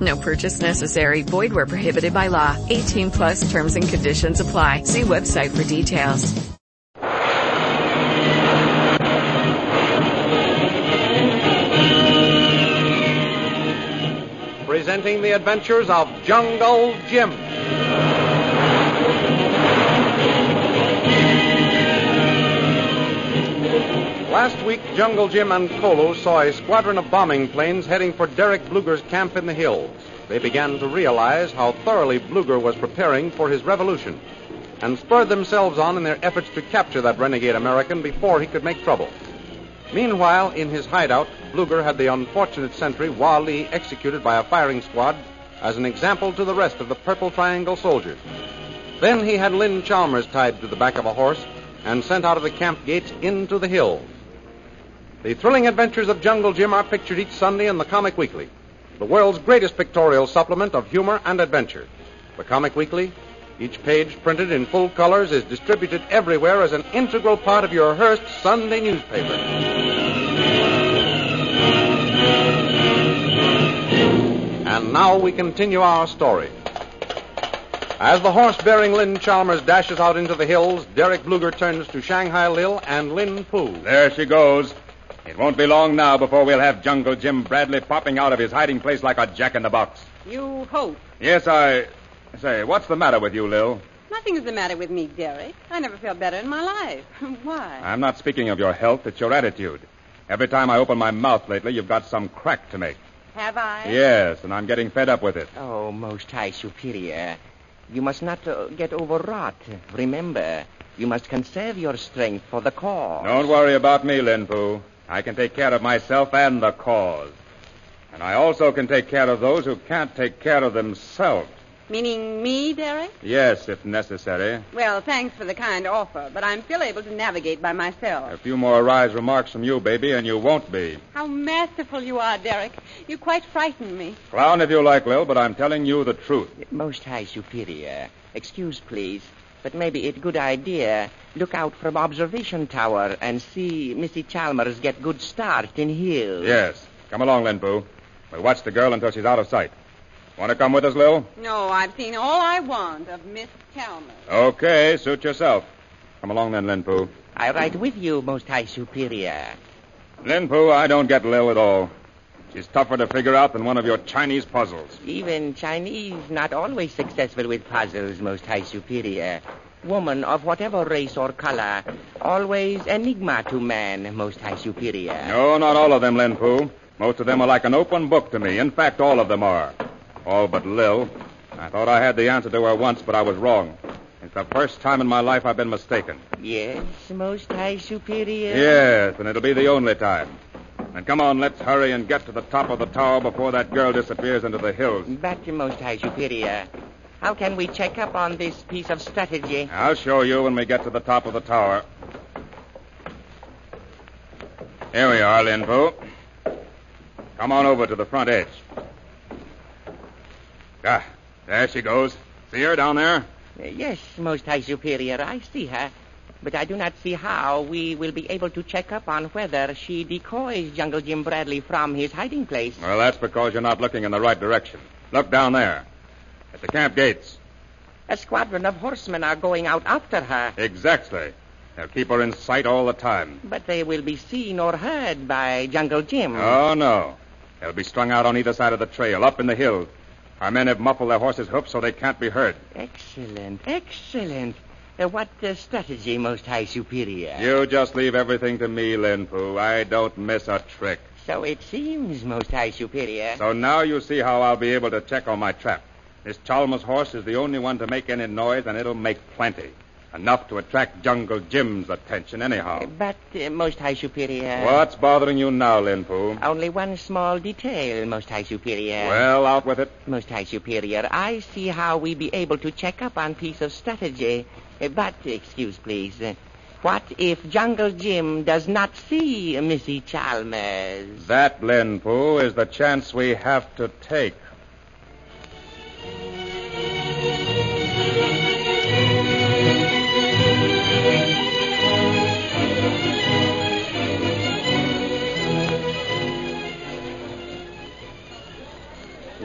No purchase necessary. Void where prohibited by law. 18 plus terms and conditions apply. See website for details. Presenting the adventures of Jungle Jim. Last week, Jungle Jim and Kolu saw a squadron of bombing planes heading for Derek Bluger's camp in the hills. They began to realize how thoroughly Bluger was preparing for his revolution and spurred themselves on in their efforts to capture that renegade American before he could make trouble. Meanwhile, in his hideout, Bluger had the unfortunate sentry Wally executed by a firing squad as an example to the rest of the Purple Triangle soldiers. Then he had Lynn Chalmers tied to the back of a horse and sent out of the camp gates into the hills. The thrilling adventures of Jungle Jim are pictured each Sunday in the Comic Weekly, the world's greatest pictorial supplement of humor and adventure. The Comic Weekly, each page printed in full colors, is distributed everywhere as an integral part of your Hearst Sunday newspaper. And now we continue our story. As the horse bearing Lynn Chalmers dashes out into the hills, Derek Bluger turns to Shanghai Lil and Lin Poo. There she goes. It won't be long now before we'll have Jungle Jim Bradley popping out of his hiding place like a jack in the box. You hope. Yes, I. Say, what's the matter with you, Lil? Nothing's the matter with me, Derek. I never felt better in my life. Why? I'm not speaking of your health, it's your attitude. Every time I open my mouth lately, you've got some crack to make. Have I? Yes, and I'm getting fed up with it. Oh, most high superior. You must not uh, get overwrought. Remember, you must conserve your strength for the cause. Don't worry about me, Lin Poo. I can take care of myself and the cause. And I also can take care of those who can't take care of themselves. Meaning me, Derek? Yes, if necessary. Well, thanks for the kind offer, but I'm still able to navigate by myself. A few more wise remarks from you, baby, and you won't be. How masterful you are, Derek. You quite frighten me. Clown if you like, Lil, but I'm telling you the truth. Most high superior. Excuse, please. But maybe it's good idea. Look out from observation tower and see Missy Chalmers get good start in hills. Yes. Come along, Lin Poo. We'll watch the girl until she's out of sight. Want to come with us, Lil? No, I've seen all I want of Miss Chalmers. Okay, suit yourself. Come along then, Lin Poo. I ride with you, most high superior. Lin Poo, I don't get Lil at all. She's tougher to figure out than one of your Chinese puzzles. Even Chinese not always successful with puzzles, most high superior. Woman of whatever race or color, always enigma to man, most high superior. No, not all of them, Lin Poo. Most of them are like an open book to me. In fact, all of them are. All but Lil. I thought I had the answer to her once, but I was wrong. It's the first time in my life I've been mistaken. Yes, most high superior. Yes, and it'll be the only time. And come on, let's hurry and get to the top of the tower before that girl disappears into the hills. But, most high superior, how can we check up on this piece of strategy? I'll show you when we get to the top of the tower. Here we are, Lin Come on over to the front edge. Ah, there she goes. See her down there? Yes, most high superior, I see her. But I do not see how we will be able to check up on whether she decoys Jungle Jim Bradley from his hiding place. Well, that's because you're not looking in the right direction. Look down there. At the camp gates. A squadron of horsemen are going out after her, Exactly. They'll keep her in sight all the time. but they will be seen or heard by Jungle Jim. Oh, no. They'll be strung out on either side of the trail, up in the hills. Our men have muffled their horses' hoofs so they can't be heard. Excellent, excellent. Uh, what uh, strategy, Most High Superior? You just leave everything to me, Lin Fu. I don't miss a trick. So it seems, Most High Superior. So now you see how I'll be able to check on my trap. This Chalmers horse is the only one to make any noise, and it'll make plenty. Enough to attract Jungle Jim's attention, anyhow. Eh, but, uh, Most High Superior. What's bothering you now, Lin Fu? Only one small detail, Most High Superior. Well, out with it. Most High Superior, I see how we be able to check up on piece of strategy. Eh, but, excuse please, eh, what if Jungle Jim does not see Missy Chalmers? That, Lin Fu, is the chance we have to take.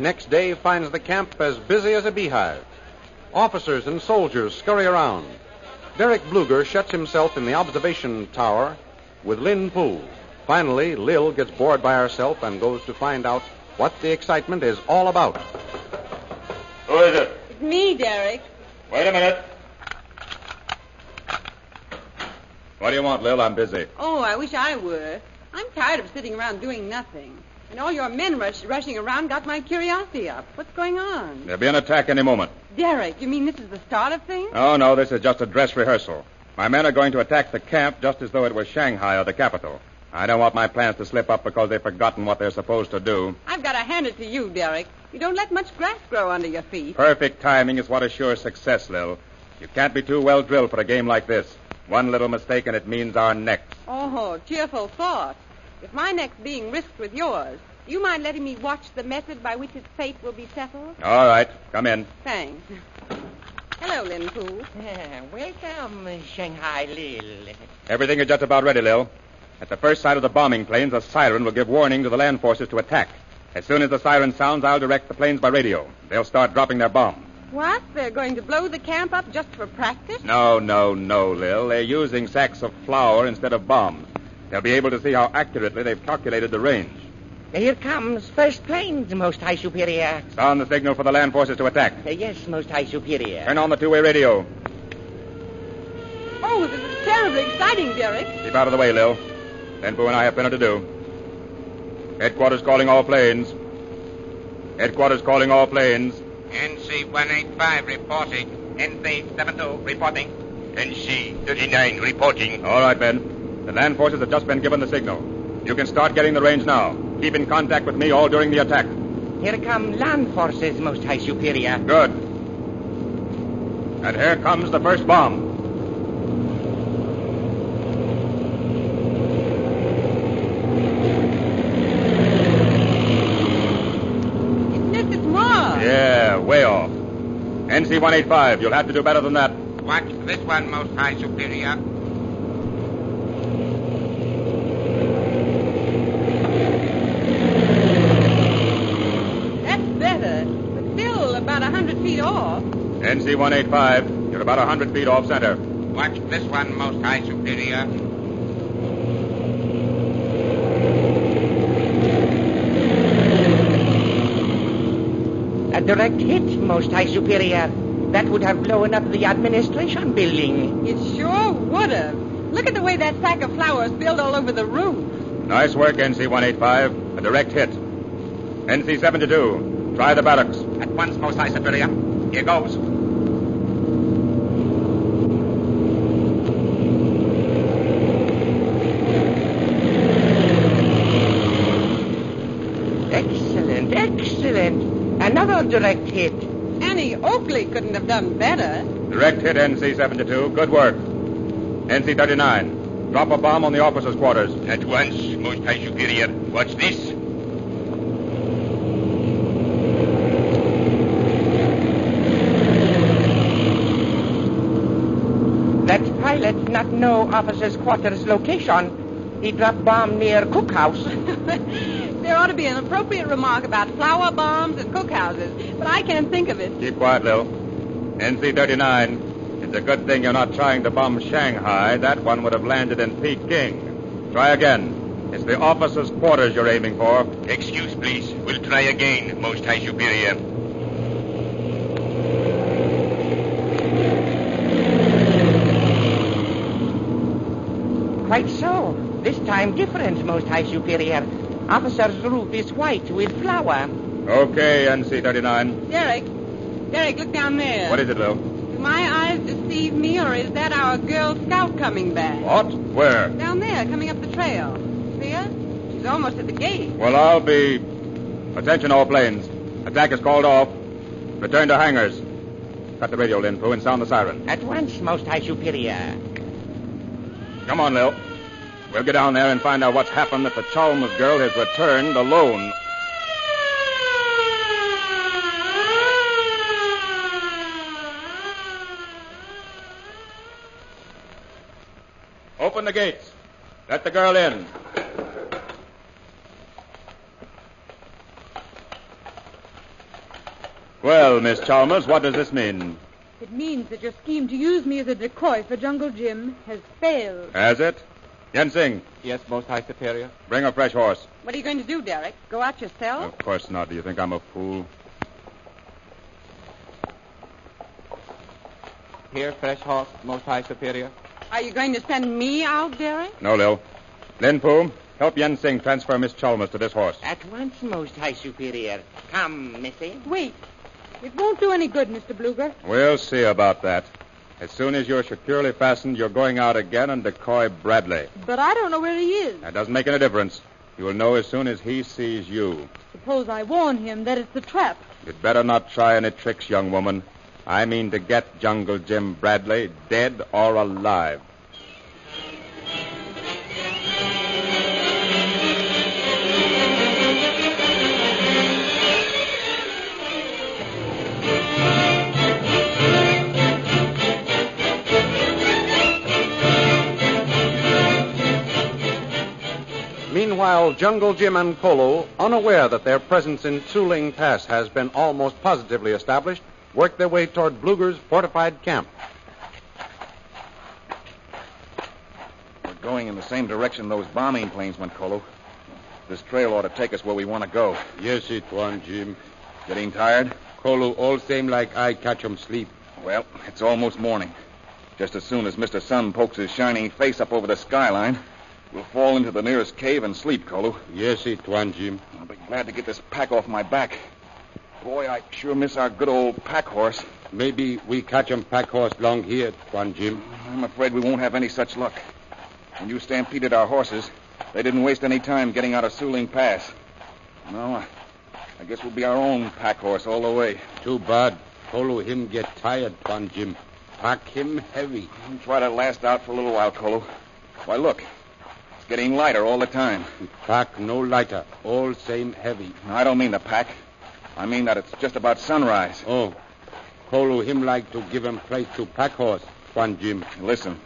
Next day finds the camp as busy as a beehive. Officers and soldiers scurry around. Derek Bluger shuts himself in the observation tower with Lin Poole. Finally, Lil gets bored by herself and goes to find out what the excitement is all about. Who is it? It's me, Derek. Wait a minute. What do you want, Lil? I'm busy. Oh, I wish I were. I'm tired of sitting around doing nothing. And all your men rush, rushing around got my curiosity up. What's going on? There'll be an attack any moment. Derek, you mean this is the start of things? Oh, no, this is just a dress rehearsal. My men are going to attack the camp just as though it was Shanghai or the capital. I don't want my plans to slip up because they've forgotten what they're supposed to do. I've got to hand it to you, Derek. You don't let much grass grow under your feet. Perfect timing is what assures success, Lil. You can't be too well drilled for a game like this. One little mistake and it means our necks. Oh, cheerful thought. If my neck's being risked with yours, do you mind letting me watch the method by which its fate will be settled? All right. Come in. Thanks. Hello, Lin Fu. welcome, Shanghai Lil. Everything is just about ready, Lil. At the first sight of the bombing planes, a siren will give warning to the land forces to attack. As soon as the siren sounds, I'll direct the planes by radio. They'll start dropping their bombs. What? They're going to blow the camp up just for practice? No, no, no, Lil. They're using sacks of flour instead of bombs. They'll be able to see how accurately they've calculated the range. Here comes first planes, Most High Superior. Sound the signal for the land forces to attack. Uh, yes, Most High Superior. Turn on the two-way radio. Oh, this is terribly exciting, Derek. Keep out of the way, Lil. Benbu and I have plenty to do. Headquarters calling all planes. Headquarters calling all planes. NC 185 reporting. NC 72 reporting. NC 39 reporting. All right, Ben. The land forces have just been given the signal. You can start getting the range now. Keep in contact with me all during the attack. Here come land forces, Most High Superior. Good. And here comes the first bomb. Yeah, way off. NC 185, you'll have to do better than that. Watch this one, Most High Superior. NC 185, you're about 100 feet off center. Watch this one, Most High Superior. A direct hit, Most High Superior. That would have blown up the administration building. It sure would have. Look at the way that sack of flour spilled all over the roof. Nice work, NC 185. A direct hit. NC 72, try the barracks. At once, Most High Superior. Here goes. direct hit. Annie Oakley couldn't have done better. Direct hit, NC 72. Good work. NC 39. Drop a bomb on the officers' quarters. At once, Most Mustache Superior. Watch this? That pilot not know officers' quarters location. He dropped bomb near cookhouse. there ought to be an appropriate remark about flour bombs at cookhouses, but I can't think of it. Keep quiet, Lil. NC 39. It's a good thing you're not trying to bomb Shanghai. That one would have landed in Peking. Try again. It's the officers' quarters you're aiming for. Excuse, please. We'll try again, Most High Superior. Quite so. This time different, Most High Superior. Officer's roof is white with flour. Okay, NC-39. Derek, Derek, look down there. What is it, Lil? Do my eyes deceive me, or is that our Girl Scout coming back? What? Where? Down there, coming up the trail. See her? She's almost at the gate. Well, I'll be... Attention, all planes. Attack is called off. Return to hangars. Cut the radio, Lin Fu, and sound the siren. At once, Most High Superior. Come on, Lil. We'll get down there and find out what's happened that the Chalmers girl has returned alone. Open the gates. Let the girl in. Well, Miss Chalmers, what does this mean? It means that your scheme to use me as a decoy for Jungle Jim has failed. Has it? Yensing, Yes, Most High Superior. bring a fresh horse. What are you going to do, Derek? Go out yourself? Of course not. Do you think I'm a fool? Here, fresh horse, Most High Superior. Are you going to send me out, Derek? No, Lil. Lin Fu, help Yen Sing transfer Miss Chalmers to this horse. At once, Most High Superior. Come, Missy. Wait. It won't do any good, Mr. Bluger. We'll see about that. As soon as you're securely fastened, you're going out again and decoy Bradley. But I don't know where he is. That doesn't make any difference. You will know as soon as he sees you. Suppose I warn him that it's a trap. You'd better not try any tricks, young woman. I mean to get Jungle Jim Bradley, dead or alive. Meanwhile, Jungle Jim and Kolu, unaware that their presence in Suling Pass has been almost positively established, work their way toward Bluger's fortified camp. We're going in the same direction those bombing planes went, Kolu. This trail ought to take us where we want to go. Yes, it one, Jim. Getting tired? Kolu all same like I catch 'em sleep. Well, it's almost morning. Just as soon as Mr. Sun pokes his shining face up over the skyline, we'll fall into the nearest cave and sleep, Kolu. Yes, it one, Jim. I'll be glad to get this pack off my back. Boy, I sure miss our good old pack horse. Maybe we catch 'em pack horse long here, one, Jim. I'm afraid we won't have any such luck. When you stampeded our horses, they didn't waste any time getting out of Suling Pass. No, I, guess we'll be our own pack horse all the way. Too bad. Kolu him get tired, one, Jim. Pack him heavy. We'll try to last out for a little while, Kolu. Why, look. Getting lighter all the time. Pack no lighter. All same heavy. I don't mean the pack. I mean that it's just about sunrise. Oh. Kolu him like to give him place to pack horse, one, Jim. Listen,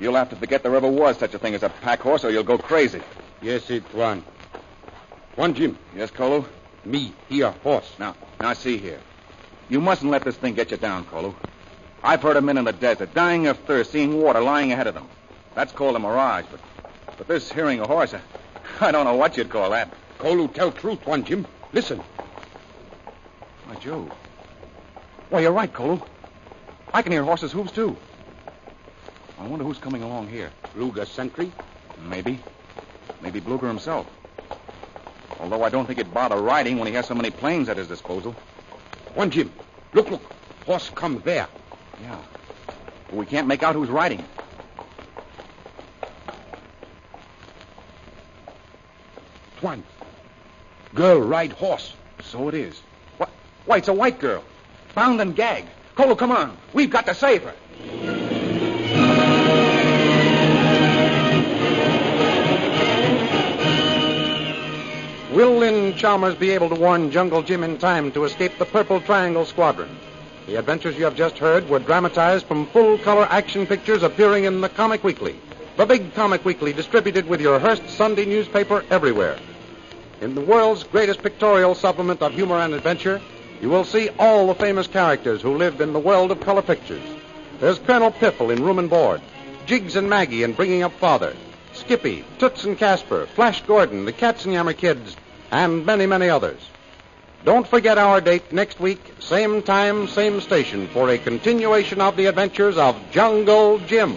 you'll have to forget there ever was such a thing as a pack horse or you'll go crazy. Yes, it one. One, Jim. Yes, Kolu? Me, here, horse. Now, now see here. You mustn't let this thing get you down, Kolu. I've heard of men in the desert dying of thirst, seeing water lying ahead of them. That's called a mirage, but but this hearing a horse, I, don't know what you'd call that. Kolu tell truth, one, Jim. Listen. Why, Joe. Why, you're right, Kolu. I can hear horses' hooves, too. I wonder who's coming along here. Bluger sentry? Maybe. Maybe Bluger himself. Although I don't think he'd bother riding when he has so many planes at his disposal. One, Jim. Look, look. Horse come there. Yeah. But we can't make out who's riding. One. Girl ride horse. So it is. What? Why, it's a white girl. Bound and gagged. Kolu, come on. We've got to save her. Will Lynn Chalmers be able to warn Jungle Jim in time to escape the Purple Triangle Squadron? The adventures you have just heard were dramatized from full color action pictures appearing in the Comic Weekly, the big Comic Weekly distributed with your Hearst Sunday newspaper everywhere. In the world's greatest pictorial supplement of humor and adventure, you will see all the famous characters who lived in the world of color pictures. There's Colonel Piffle in Room and Board, Jiggs and Maggie in Bringing Up Father, Skippy, Toots and Casper, Flash Gordon, the Katzenjammer Kids, and many, many others. Don't forget our date next week, same time, same station, for a continuation of the adventures of Jungle Jim.